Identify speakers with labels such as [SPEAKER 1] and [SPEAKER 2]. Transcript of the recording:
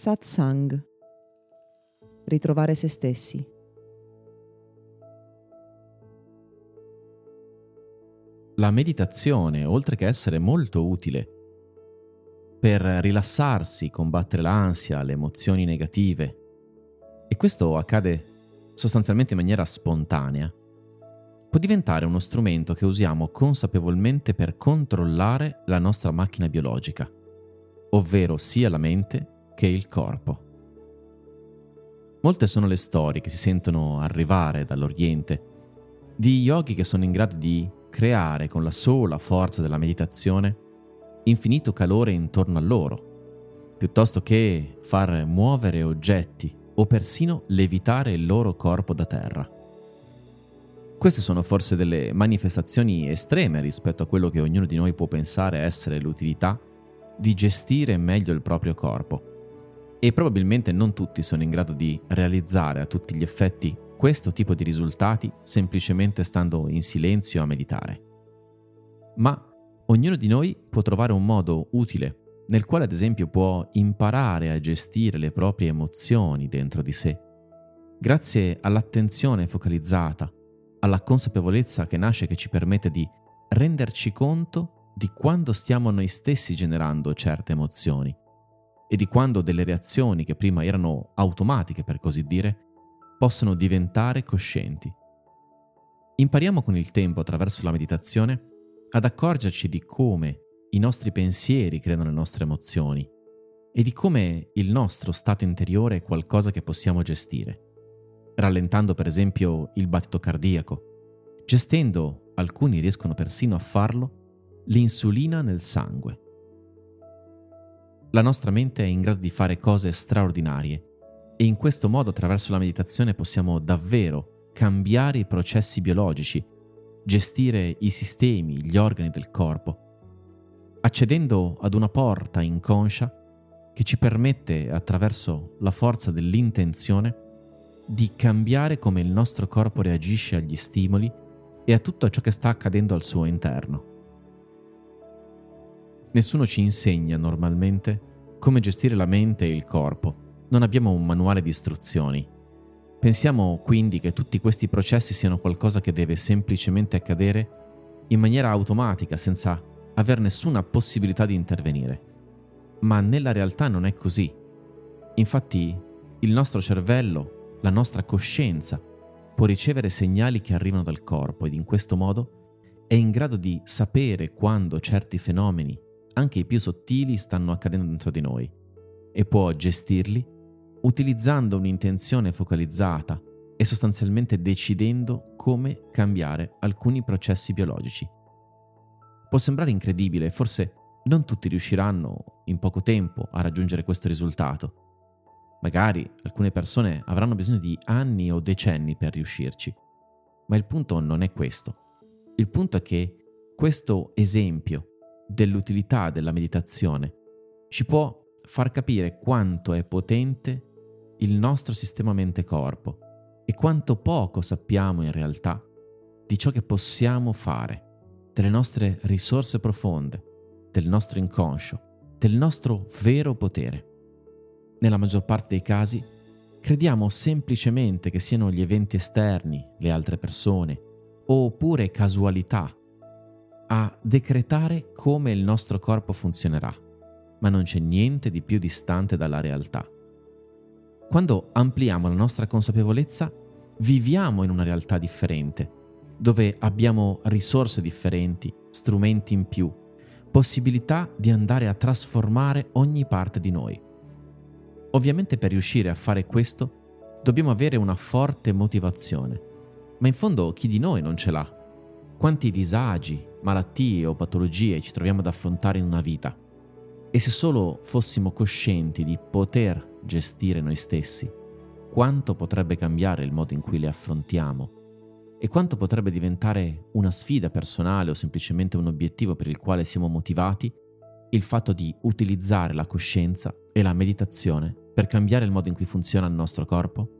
[SPEAKER 1] Satsang. Ritrovare se stessi.
[SPEAKER 2] La meditazione, oltre che essere molto utile per rilassarsi, combattere l'ansia, le emozioni negative, e questo accade sostanzialmente in maniera spontanea, può diventare uno strumento che usiamo consapevolmente per controllare la nostra macchina biologica, ovvero sia la mente che il corpo. Molte sono le storie che si sentono arrivare dall'Oriente di yogi che sono in grado di creare con la sola forza della meditazione infinito calore intorno a loro, piuttosto che far muovere oggetti o persino levitare il loro corpo da terra. Queste sono forse delle manifestazioni estreme rispetto a quello che ognuno di noi può pensare essere l'utilità di gestire meglio il proprio corpo. E probabilmente non tutti sono in grado di realizzare a tutti gli effetti questo tipo di risultati semplicemente stando in silenzio a meditare. Ma ognuno di noi può trovare un modo utile nel quale ad esempio può imparare a gestire le proprie emozioni dentro di sé, grazie all'attenzione focalizzata alla consapevolezza che nasce che ci permette di renderci conto di quando stiamo noi stessi generando certe emozioni e di quando delle reazioni che prima erano automatiche, per così dire, possono diventare coscienti. Impariamo con il tempo, attraverso la meditazione, ad accorgerci di come i nostri pensieri creano le nostre emozioni e di come il nostro stato interiore è qualcosa che possiamo gestire rallentando per esempio il battito cardiaco. Gestendo, alcuni riescono persino a farlo, l'insulina nel sangue. La nostra mente è in grado di fare cose straordinarie e in questo modo attraverso la meditazione possiamo davvero cambiare i processi biologici, gestire i sistemi, gli organi del corpo, accedendo ad una porta inconscia che ci permette attraverso la forza dell'intenzione di cambiare come il nostro corpo reagisce agli stimoli e a tutto ciò che sta accadendo al suo interno. Nessuno ci insegna normalmente come gestire la mente e il corpo, non abbiamo un manuale di istruzioni. Pensiamo quindi che tutti questi processi siano qualcosa che deve semplicemente accadere in maniera automatica, senza aver nessuna possibilità di intervenire. Ma nella realtà non è così. Infatti il nostro cervello la nostra coscienza può ricevere segnali che arrivano dal corpo ed in questo modo è in grado di sapere quando certi fenomeni, anche i più sottili, stanno accadendo dentro di noi e può gestirli utilizzando un'intenzione focalizzata e sostanzialmente decidendo come cambiare alcuni processi biologici. Può sembrare incredibile, forse non tutti riusciranno in poco tempo a raggiungere questo risultato, Magari alcune persone avranno bisogno di anni o decenni per riuscirci, ma il punto non è questo. Il punto è che questo esempio dell'utilità della meditazione. Ci può far capire quanto è potente il nostro sistema mente-corpo e quanto poco sappiamo in realtà di ciò che possiamo fare, delle nostre risorse profonde, del nostro inconscio, del nostro vero potere. Nella maggior parte dei casi, crediamo semplicemente che siano gli eventi esterni, le altre persone, oppure casualità, a decretare come il nostro corpo funzionerà, ma non c'è niente di più distante dalla realtà. Quando ampliamo la nostra consapevolezza, viviamo in una realtà differente, dove abbiamo risorse differenti, strumenti in più, possibilità di andare a trasformare ogni parte di noi. Ovviamente per riuscire a fare questo dobbiamo avere una forte motivazione, ma in fondo chi di noi non ce l'ha? Quanti disagi, malattie o patologie ci troviamo ad affrontare in una vita? E se solo fossimo coscienti di poter gestire noi stessi, quanto potrebbe cambiare il modo in cui le affrontiamo? E quanto potrebbe diventare una sfida personale o semplicemente un obiettivo per il quale siamo motivati il fatto di utilizzare la coscienza e la meditazione per cambiare il modo in cui funziona il nostro corpo?